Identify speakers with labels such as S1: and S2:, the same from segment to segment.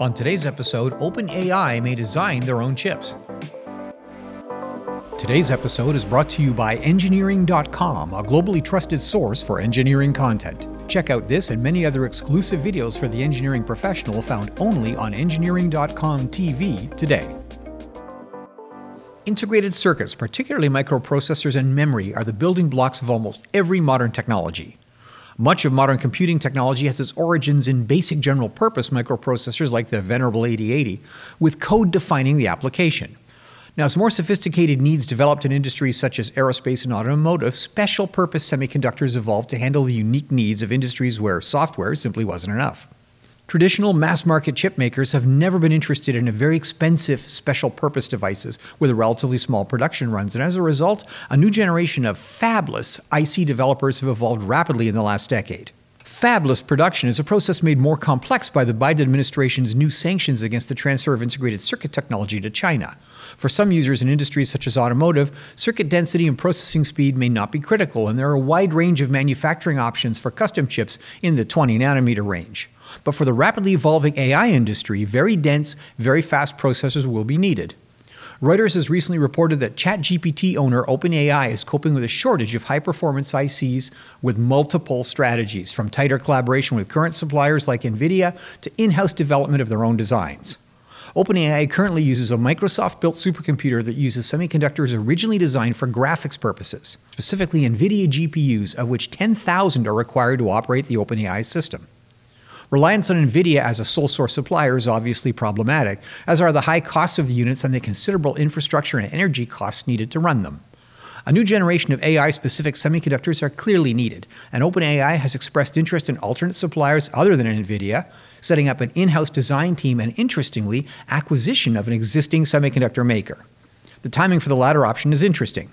S1: On today's episode, OpenAI may design their own chips. Today's episode is brought to you by Engineering.com, a globally trusted source for engineering content. Check out this and many other exclusive videos for the engineering professional found only on Engineering.com TV today. Integrated circuits, particularly microprocessors and memory, are the building blocks of almost every modern technology. Much of modern computing technology has its origins in basic general purpose microprocessors like the venerable 8080, with code defining the application. Now, as more sophisticated needs developed in industries such as aerospace and automotive, special purpose semiconductors evolved to handle the unique needs of industries where software simply wasn't enough. Traditional mass market chip makers have never been interested in very expensive special purpose devices with relatively small production runs, and as a result, a new generation of fabless IC developers have evolved rapidly in the last decade. Fabless production is a process made more complex by the Biden administration's new sanctions against the transfer of integrated circuit technology to China. For some users in industries such as automotive, circuit density and processing speed may not be critical, and there are a wide range of manufacturing options for custom chips in the 20 nanometer range. But for the rapidly evolving AI industry, very dense, very fast processors will be needed. Reuters has recently reported that ChatGPT owner OpenAI is coping with a shortage of high performance ICs with multiple strategies, from tighter collaboration with current suppliers like NVIDIA to in house development of their own designs. OpenAI currently uses a Microsoft built supercomputer that uses semiconductors originally designed for graphics purposes, specifically NVIDIA GPUs, of which 10,000 are required to operate the OpenAI system. Reliance on NVIDIA as a sole source supplier is obviously problematic, as are the high costs of the units and the considerable infrastructure and energy costs needed to run them. A new generation of AI specific semiconductors are clearly needed, and OpenAI has expressed interest in alternate suppliers other than NVIDIA, setting up an in house design team, and interestingly, acquisition of an existing semiconductor maker. The timing for the latter option is interesting.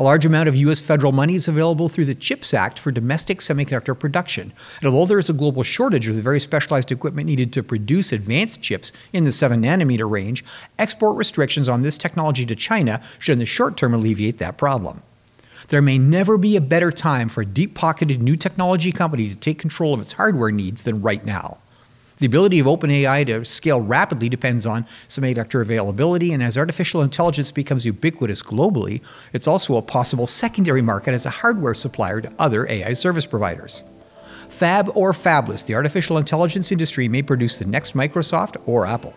S1: A large amount of U.S. federal money is available through the CHIPS Act for domestic semiconductor production. And although there is a global shortage of the very specialized equipment needed to produce advanced chips in the 7 nanometer range, export restrictions on this technology to China should in the short term alleviate that problem. There may never be a better time for a deep pocketed new technology company to take control of its hardware needs than right now. The ability of OpenAI to scale rapidly depends on semiconductor availability, and as artificial intelligence becomes ubiquitous globally, it's also a possible secondary market as a hardware supplier to other AI service providers. Fab or fabless, the artificial intelligence industry may produce the next Microsoft or Apple.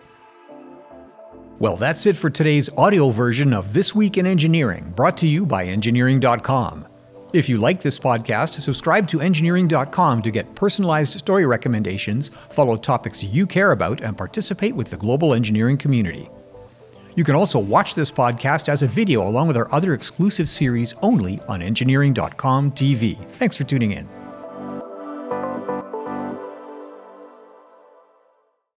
S1: Well, that's it for today's audio version of This Week in Engineering, brought to you by Engineering.com. If you like this podcast, subscribe to Engineering.com to get personalized story recommendations, follow topics you care about, and participate with the global engineering community. You can also watch this podcast as a video along with our other exclusive series only on Engineering.com TV. Thanks for tuning in.